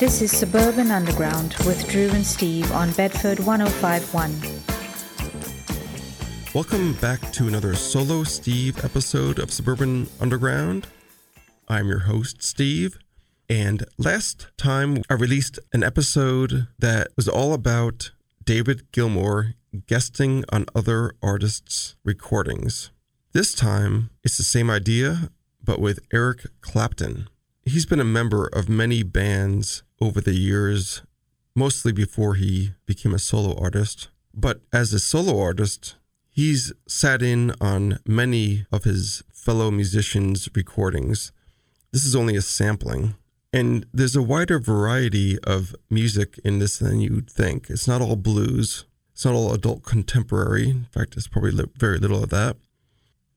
This is Suburban Underground with Drew and Steve on Bedford 1051. Welcome back to another solo Steve episode of Suburban Underground. I'm your host, Steve. And last time I released an episode that was all about David Gilmour guesting on other artists' recordings. This time it's the same idea, but with Eric Clapton. He's been a member of many bands over the years, mostly before he became a solo artist. But as a solo artist, he's sat in on many of his fellow musicians' recordings. This is only a sampling. And there's a wider variety of music in this than you'd think. It's not all blues, it's not all adult contemporary. In fact, there's probably very little of that.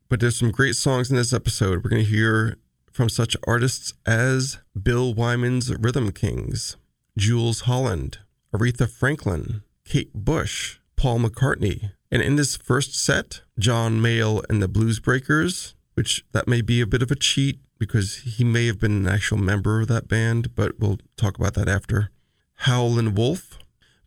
But there's some great songs in this episode. We're going to hear from such artists as Bill Wyman's Rhythm Kings, Jools Holland, Aretha Franklin, Kate Bush, Paul McCartney. And in this first set, John Mayall and the Blues Breakers, which that may be a bit of a cheat because he may have been an actual member of that band, but we'll talk about that after. Howlin' Wolf.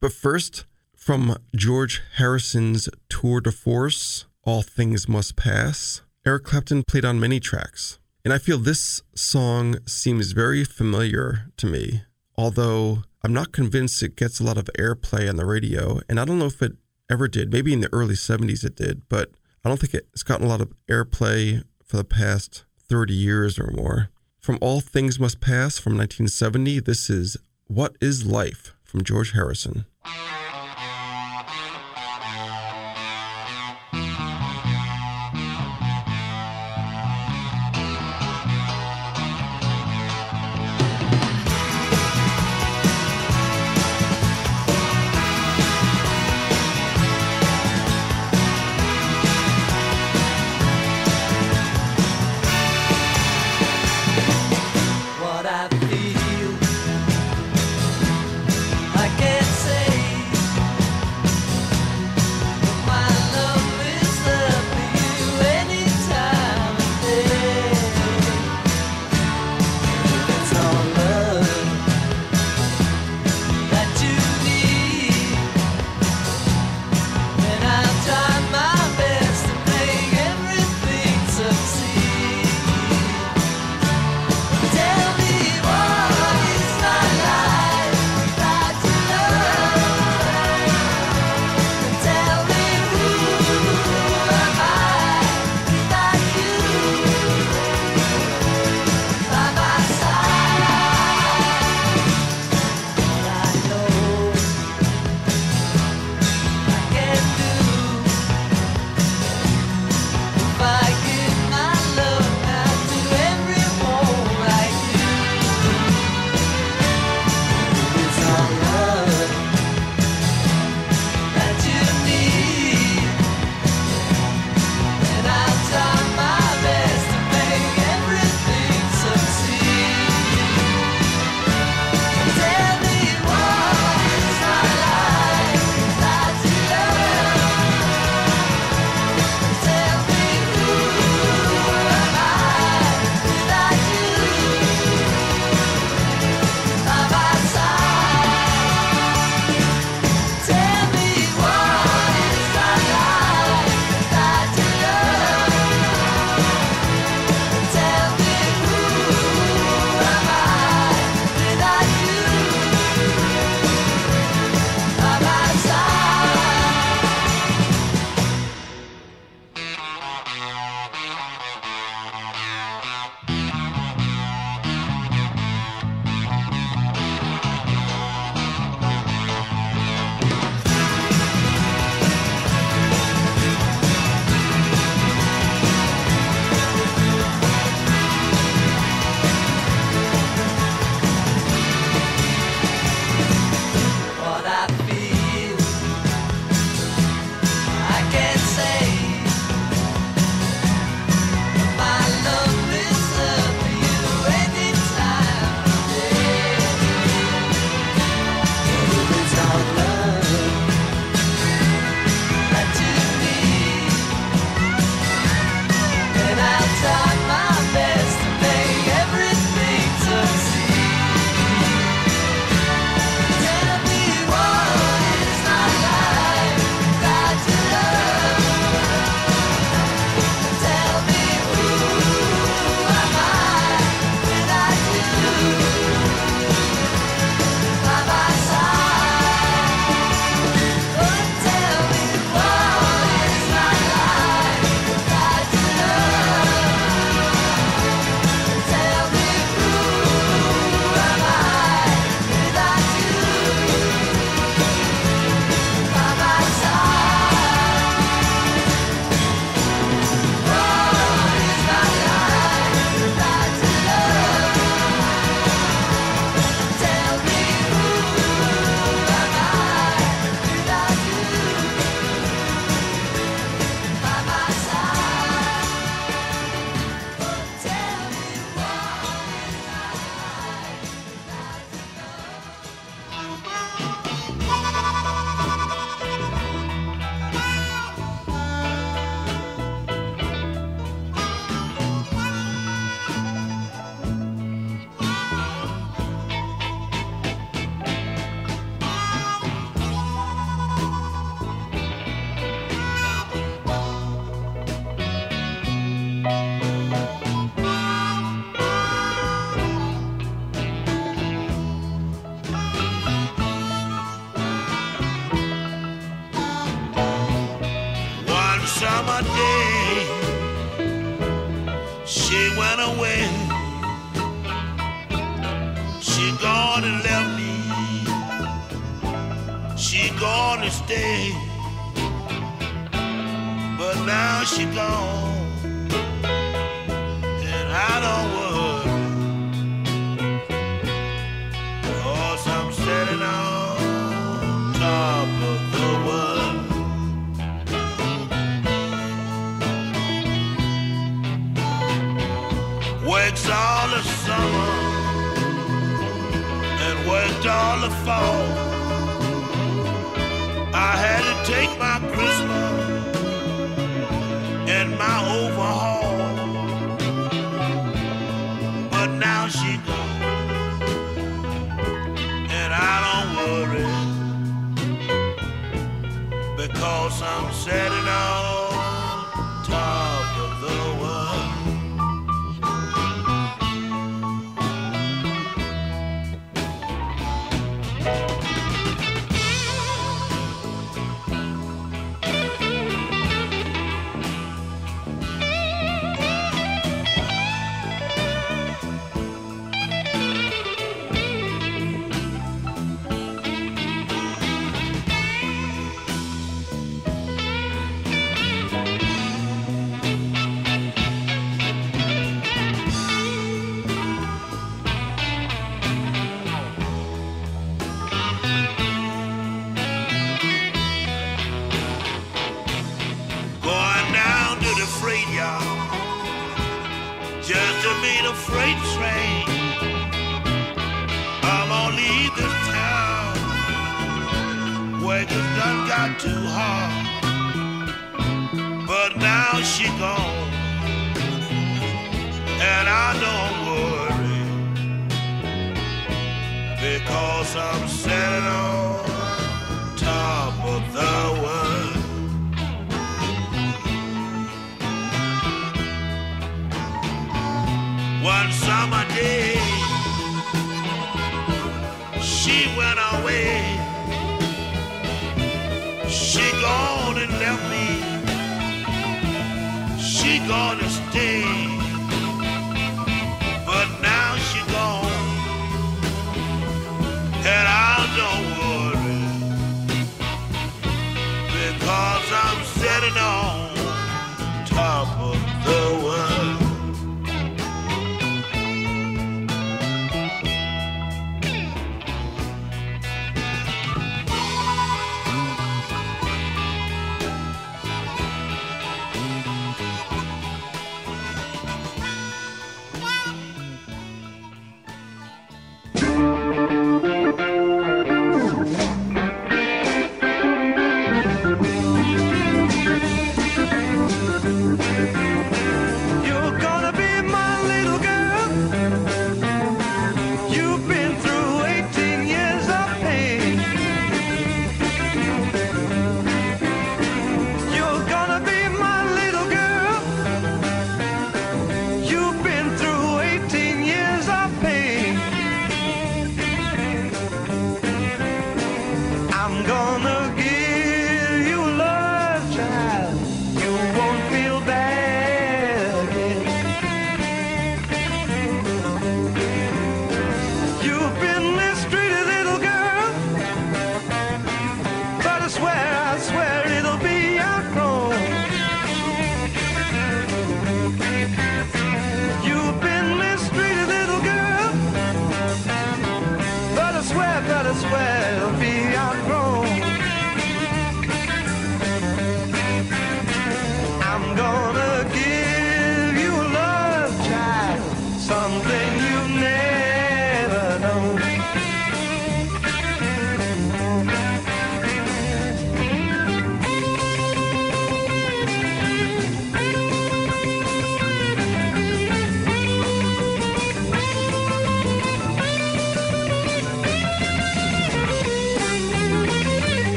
But first, from George Harrison's Tour de Force, All Things Must Pass, Eric Clapton played on many tracks. And I feel this song seems very familiar to me, although I'm not convinced it gets a lot of airplay on the radio. And I don't know if it ever did. Maybe in the early 70s it did, but I don't think it's gotten a lot of airplay for the past 30 years or more. From All Things Must Pass from 1970, this is What is Life from George Harrison.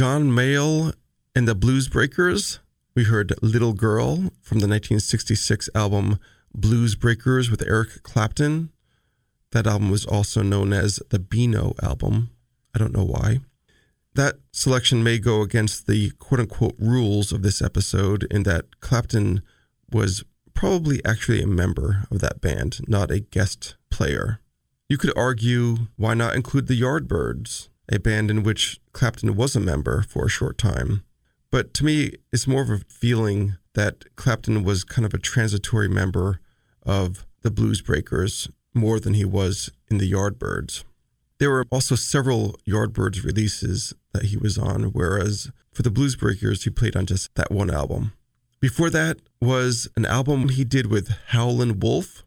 John Mayall and the Blues Breakers, we heard Little Girl from the 1966 album Blues Breakers with Eric Clapton. That album was also known as the Beano album. I don't know why. That selection may go against the quote unquote rules of this episode in that Clapton was probably actually a member of that band, not a guest player. You could argue why not include the Yardbirds, a band in which Clapton was a member for a short time. But to me, it's more of a feeling that Clapton was kind of a transitory member of the Blues Breakers more than he was in the Yardbirds. There were also several Yardbirds releases that he was on, whereas for the Blues Breakers, he played on just that one album. Before that was an album he did with Howlin' Wolf,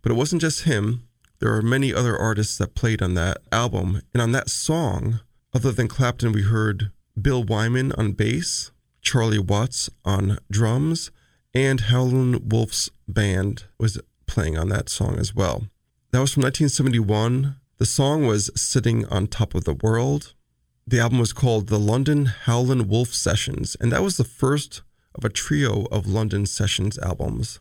but it wasn't just him. There are many other artists that played on that album. And on that song, other than Clapton, we heard Bill Wyman on bass, Charlie Watts on drums, and Howlin' Wolf's band was playing on that song as well. That was from 1971. The song was Sitting on Top of the World. The album was called The London Howlin' Wolf Sessions, and that was the first of a trio of London Sessions albums.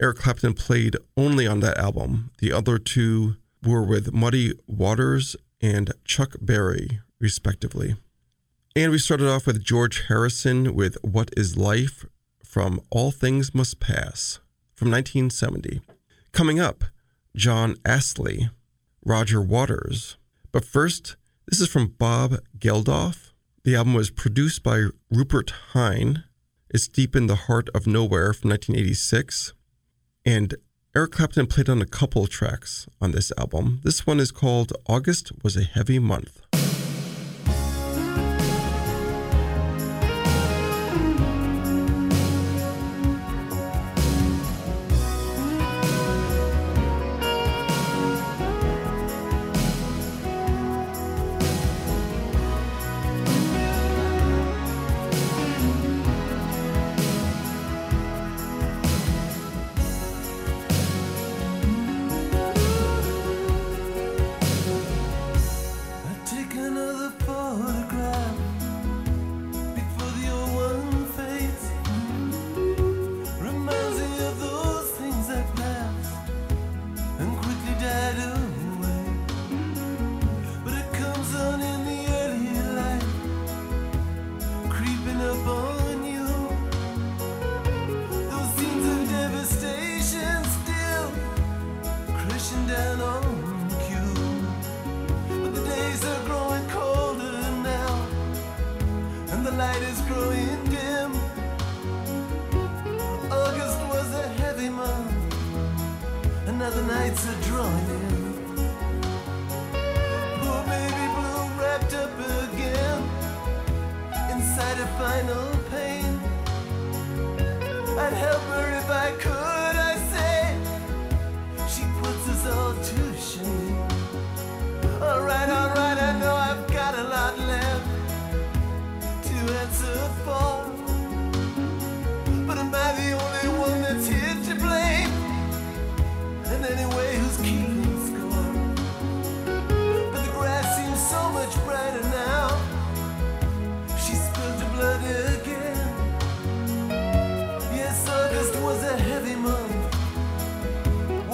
Eric Clapton played only on that album. The other two were with Muddy Waters and Chuck Berry, respectively. And we started off with George Harrison with What is Life from All Things Must Pass from 1970. Coming up, John Astley, Roger Waters. But first, this is from Bob Geldof. The album was produced by Rupert Hine. It's Deep in the Heart of Nowhere from 1986. And Eric Clapton played on a couple tracks on this album. This one is called August Was a Heavy Month.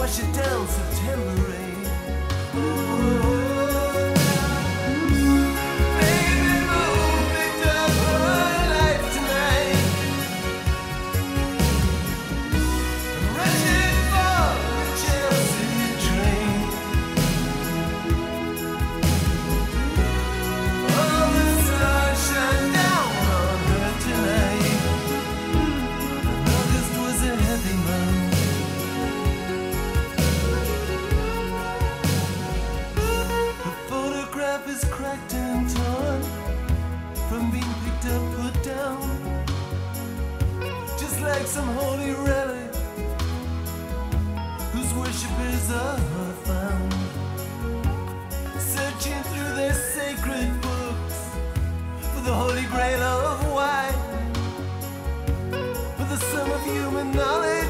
Wash it down, September some holy relic whose worshippers are found. Searching through their sacred books for the holy grail of wine, for the sum of human knowledge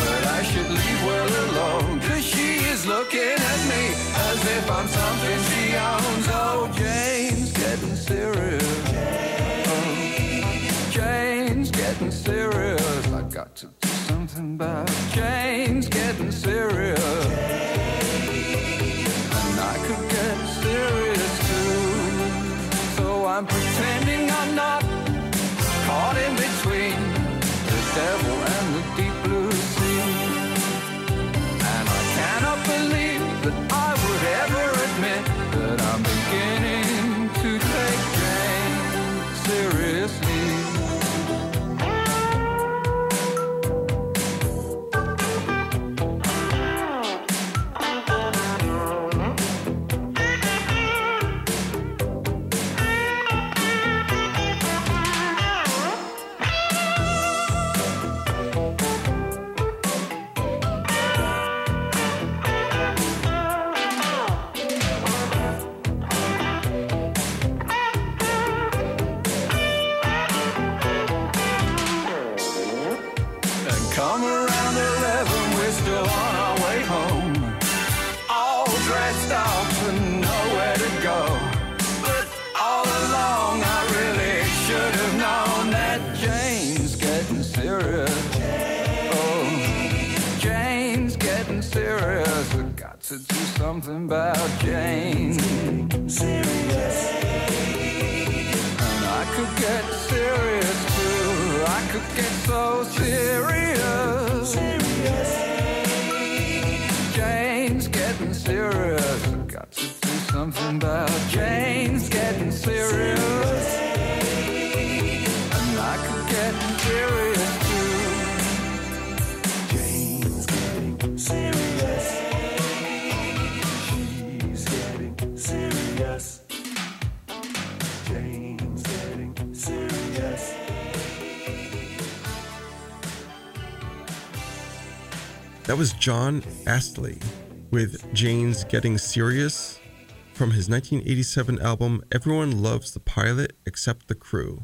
but I should leave well alone. Cause she is looking at me as if I'm something she owns. Oh, getting serious. Getting serious. I got to do something about Jane's getting serious. Something about Jane. Serious. And I could get serious too. I could get so serious. That was John Astley with Jane's Getting Serious from his 1987 album Everyone Loves the Pilot Except the Crew.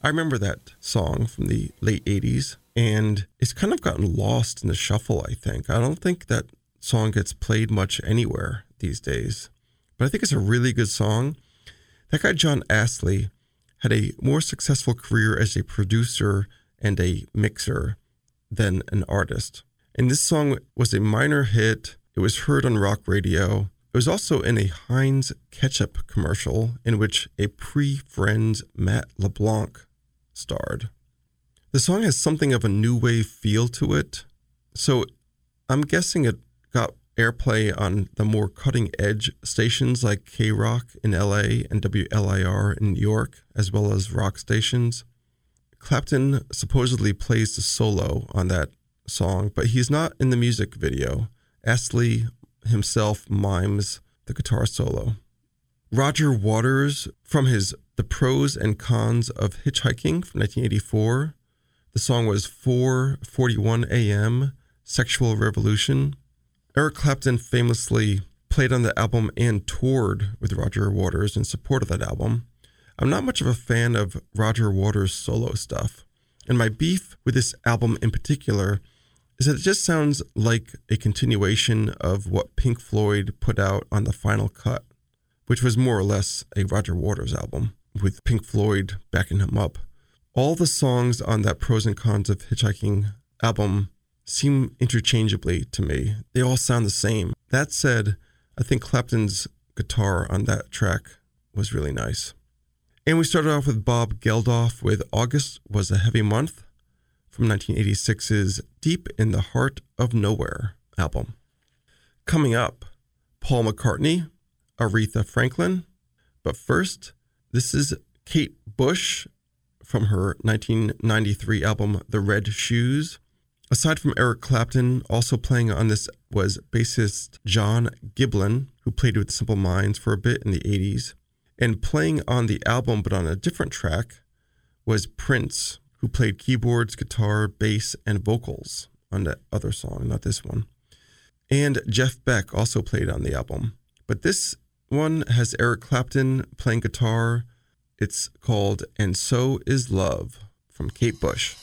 I remember that song from the late 80s, and it's kind of gotten lost in the shuffle, I think. I don't think that song gets played much anywhere these days, but I think it's a really good song. That guy, John Astley, had a more successful career as a producer and a mixer than an artist. And this song was a minor hit. It was heard on rock radio. It was also in a Heinz ketchup commercial in which a pre friend Matt LeBlanc starred. The song has something of a new wave feel to it. So I'm guessing it got airplay on the more cutting edge stations like K Rock in LA and WLIR in New York, as well as rock stations. Clapton supposedly plays the solo on that song, but he's not in the music video. Astley himself mimes the guitar solo. Roger Waters, from his The Pros and Cons of Hitchhiking from 1984. The song was 4:41 a.m. Sexual Revolution. Eric Clapton famously played on the album and toured with Roger Waters in support of that album. I'm not much of a fan of Roger Waters' solo stuff, and my beef with this album in particular is that it just sounds like a continuation of what Pink Floyd put out on the final cut, which was more or less a Roger Waters album with Pink Floyd backing him up. All the songs on that Pros and Cons of Hitchhiking album seem interchangeably to me. They all sound the same. That said, I think Clapton's guitar on that track was really nice. And we started off with Bob Geldof with August Was a Heavy Month from 1986's Deep in the Heart of Nowhere album. Coming up, Paul McCartney, Aretha Franklin. But first, this is Kate Bush from her 1993 album The Red Shoes. Aside from Eric Clapton, also playing on this was bassist John Giblin, who played with Simple Minds for a bit in the 80s. And playing on the album, but on a different track, was Prince, who played keyboards, guitar, bass, and vocals on that other song, not this one. And Jeff Beck also played on the album. But this one has Eric Clapton playing guitar. It's called And So Is Love from Kate Bush.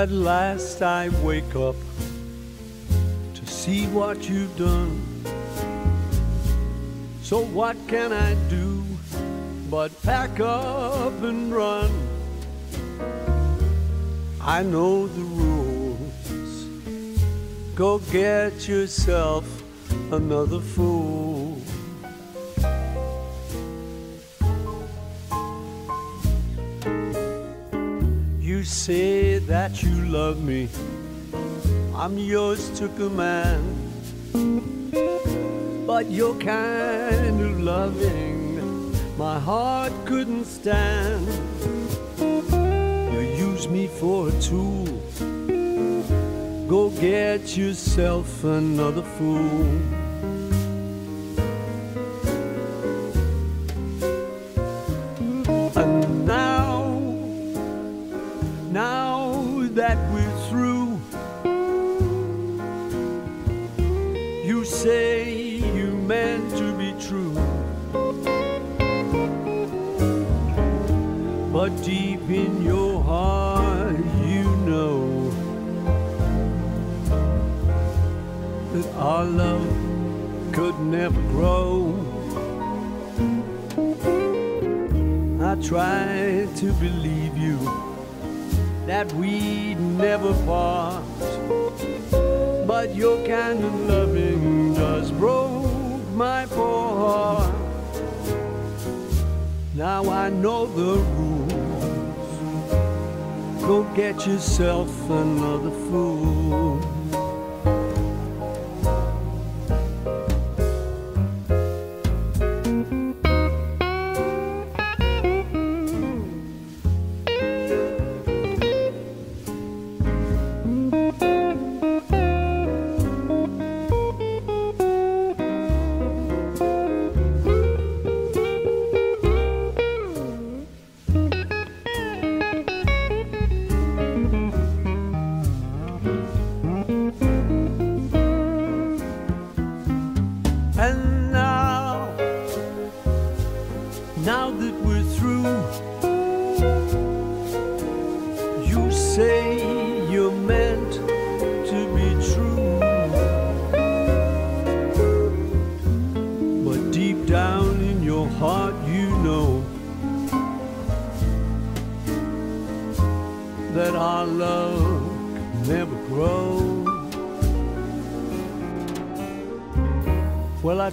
At last I wake up to see what you've done. So what can I do but pack up and run? I know the rules. Go get yourself another fool. that you love me. I'm yours to command. But your kind of loving, my heart couldn't stand. You use me for a tool. Go get yourself another fool.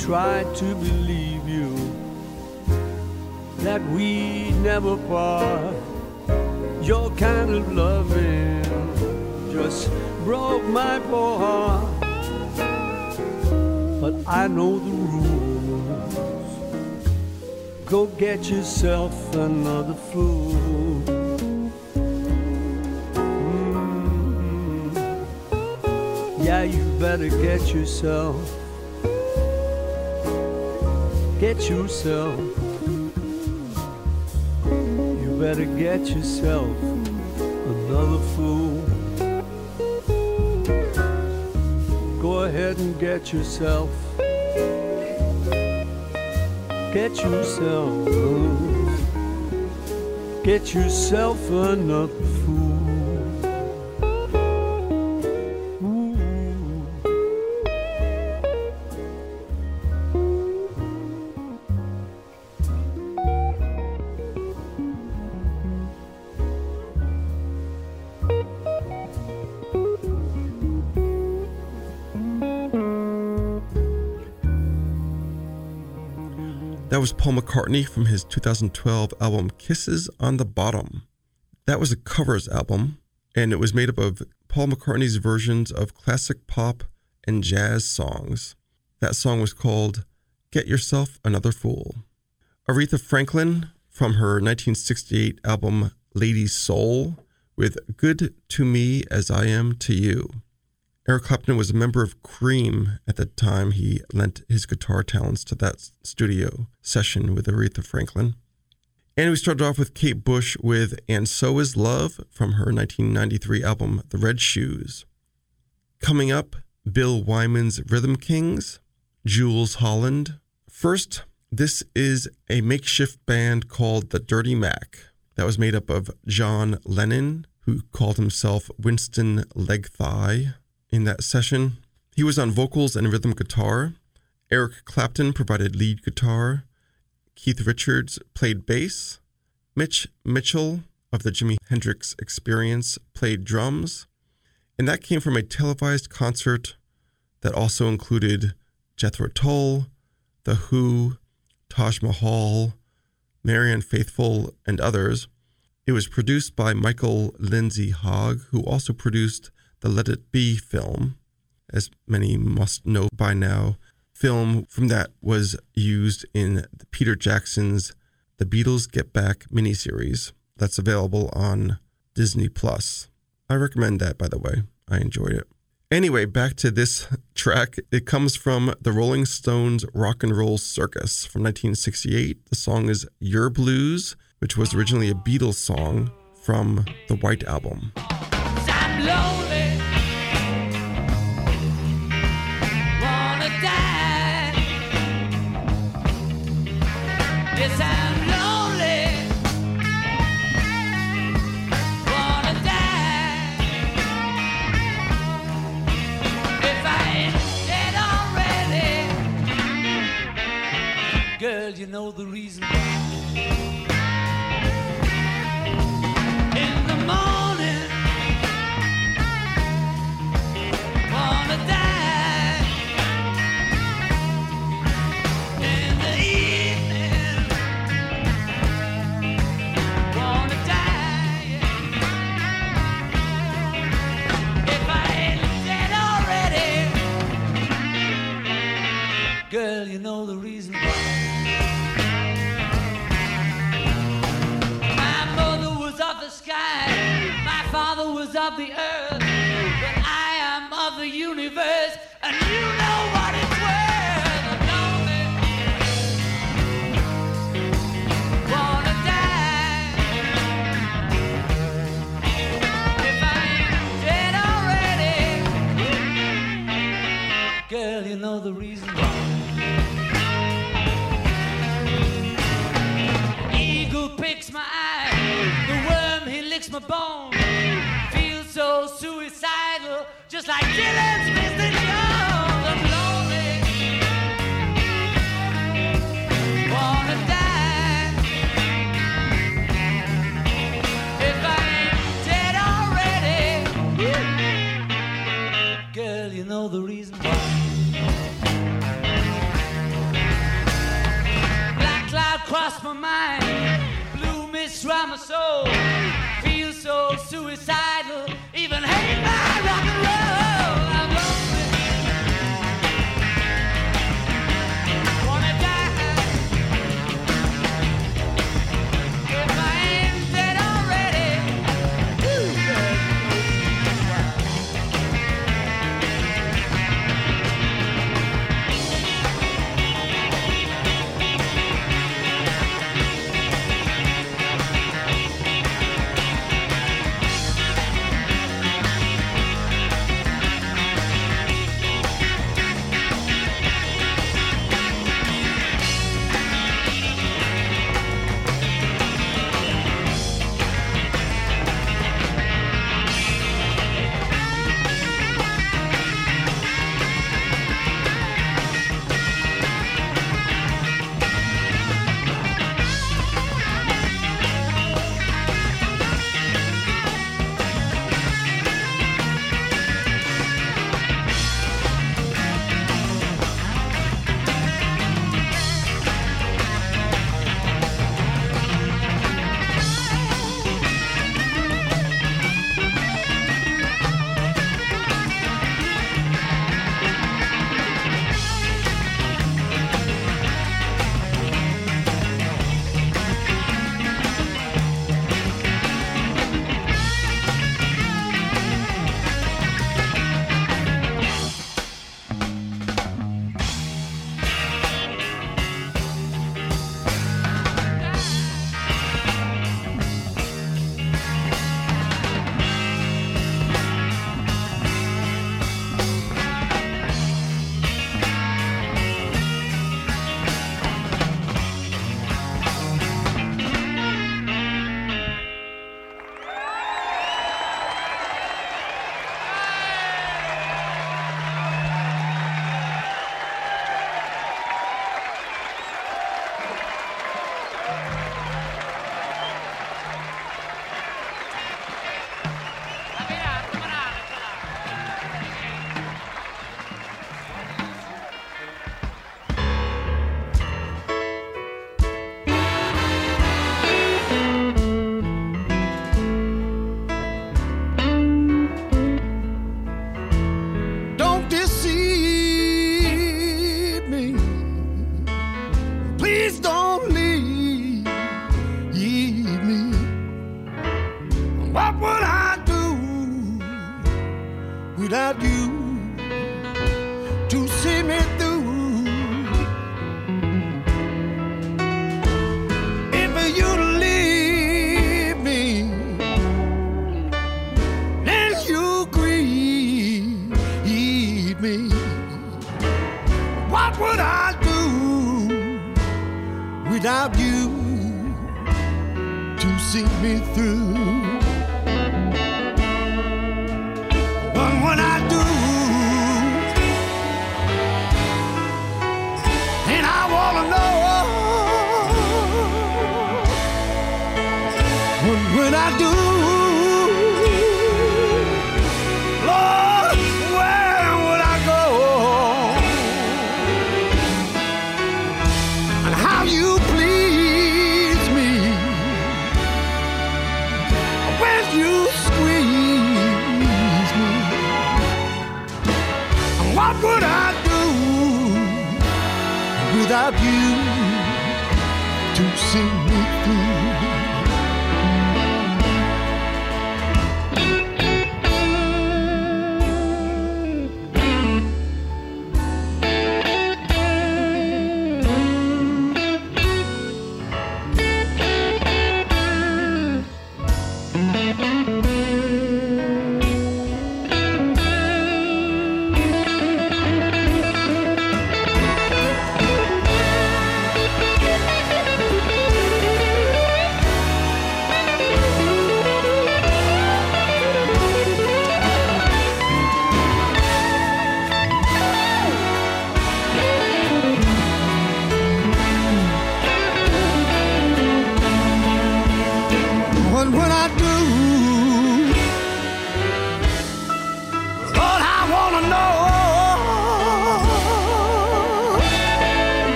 Tried to believe you that we never part. Your kind of loving just broke my poor heart. But I know the rules. Go get yourself another fool. Mm. Yeah, you better get yourself. Get yourself. You better get yourself another fool. Go ahead and get yourself. Get yourself. Get yourself another Paul McCartney from his 2012 album Kisses on the Bottom. That was a covers album, and it was made up of Paul McCartney's versions of classic pop and jazz songs. That song was called Get Yourself Another Fool. Aretha Franklin from her 1968 album Lady Soul with Good to Me as I Am to You. Eric Clapton was a member of Cream at the time he lent his guitar talents to that studio session with Aretha Franklin. And we started off with Kate Bush with And So Is Love from her 1993 album The Red Shoes. Coming up, Bill Wyman's Rhythm Kings, Jools Holland. First, this is a makeshift band called the Dirty Mac that was made up of John Lennon, who called himself Winston Legthigh in that session. He was on vocals and rhythm guitar. Eric Clapton provided lead guitar. Keith Richards played bass. Mitch Mitchell of the Jimi Hendrix Experience played drums. And that came from a televised concert that also included Jethro Tull, The Who, Taj Mahal, Marianne Faithfull, and others. It was produced by Michael Lindsay Hogg, who also produced the Let It Be film, as many must know by now. Film from that was used in Peter Jackson's The Beatles Get Back miniseries that's available on Disney Plus. I recommend that, by the way. I enjoyed it. Anyway, back to this track. It comes from the Rolling Stones Rock and Roll Circus from 1968. The song is Your Blues, which was originally a Beatles song from the White Album. You know the reason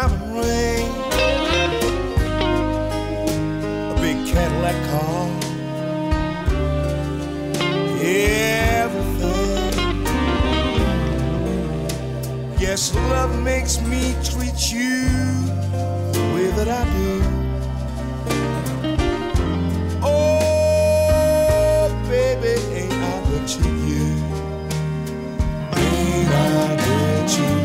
diamond ring, a big Cadillac car, everything. Yes, love makes me treat you the way that I do. Oh, baby, ain't I good to you? Ain't I good to you?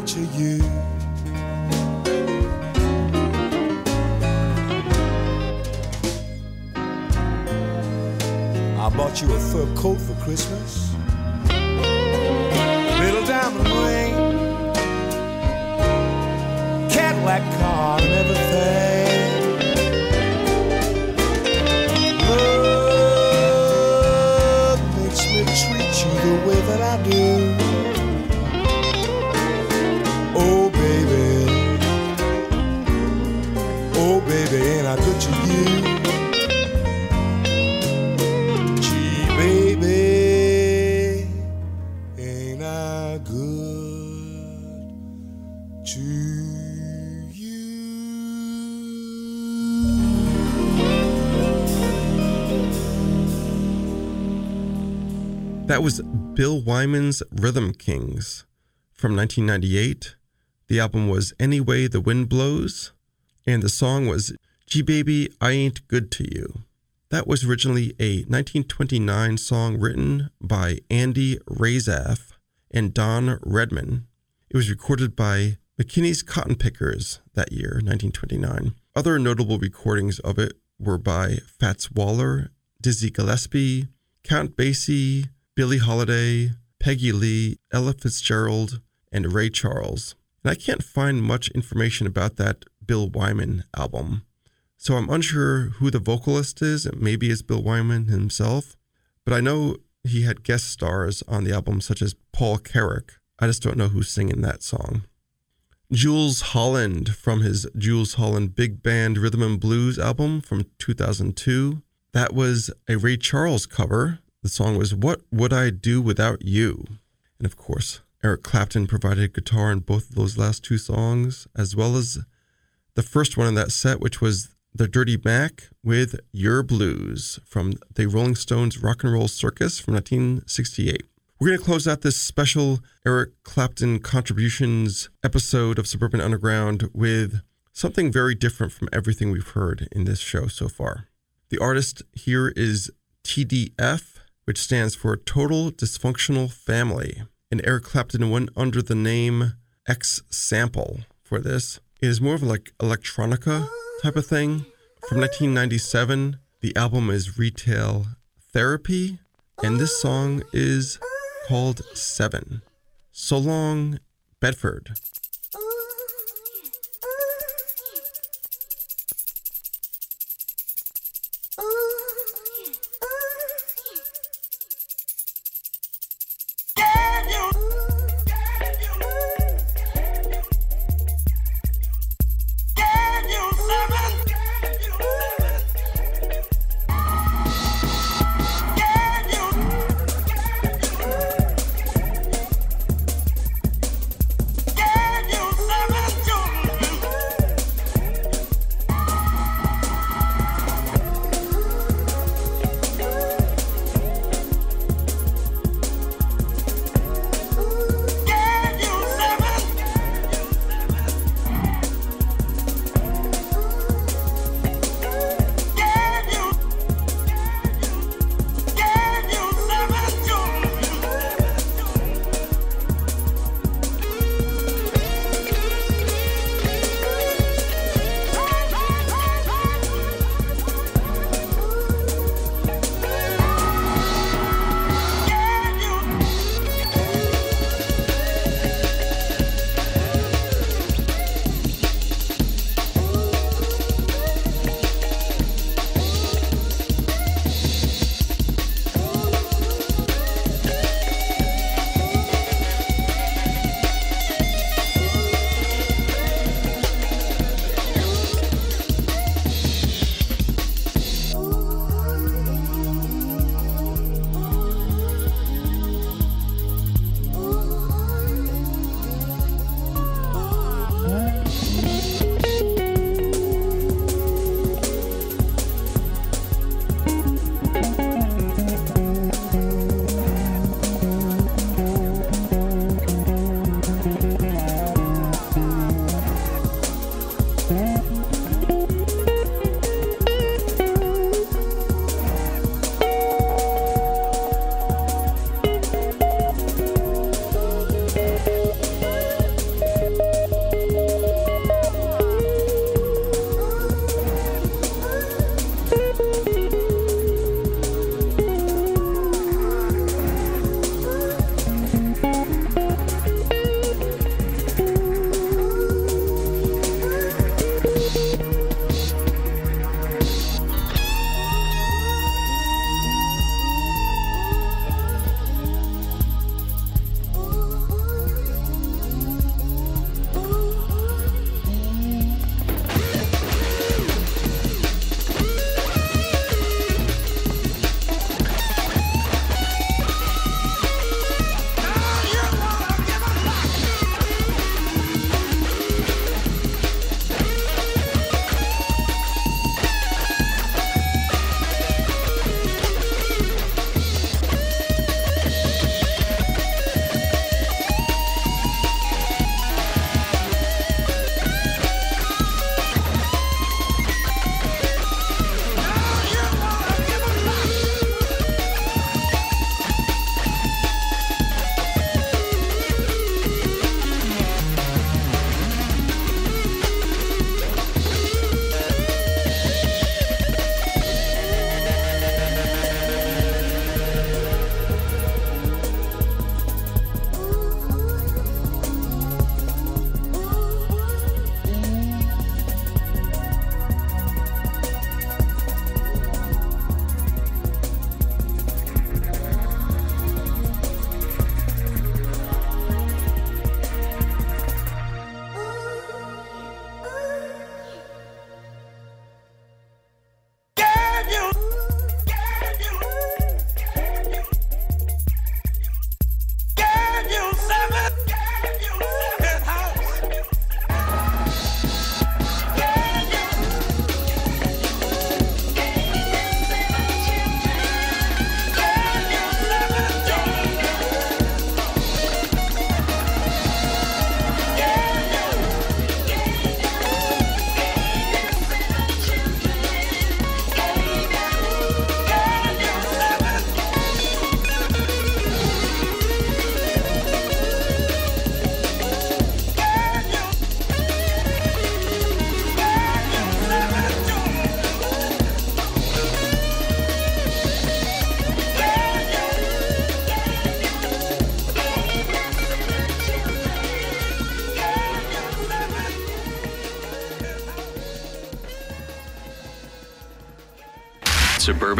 picture you. I bought you a fur coat for Christmas, little diamond ring, Cadillac car, and everything. That was Bill Wyman's Rhythm Kings from 1998. The album was Any Way the Wind Blows, and the song was Gee Baby, I Ain't Good to You. That was originally a 1929 song written by Andy Razaf and Don Redman. It was recorded by McKinney's Cotton Pickers that year, 1929. Other notable recordings of it were by Fats Waller, Dizzy Gillespie, Count Basie, Billie Holiday, Peggy Lee, Ella Fitzgerald, and Ray Charles. And I can't find much information about that Bill Wyman album. So I'm unsure who the vocalist is. Maybe it's Bill Wyman himself. But I know he had guest stars on the album, such as Paul Carrack. I just don't know who's singing that song. Jools Holland from his Jools Holland Big Band Rhythm and Blues album from 2002. That was a Ray Charles cover. The song was What Would I Do Without You? And of course, Eric Clapton provided guitar in both of those last two songs, as well as the first one in that set, which was The Dirty Mac with Your Blues from the Rolling Stones Rock and Roll Circus from 1968. We're going to close out this special Eric Clapton contributions episode of Suburban Underground with something very different from everything we've heard in this show so far. The artist here is TDF, which stands for Total Dysfunctional Family. And Eric Clapton went under the name X Sample for this. It is more of like electronica type of thing. From 1997, the album is Retail Therapy, and this song is called Seven. So long, Bedford.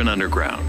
Urban Underground.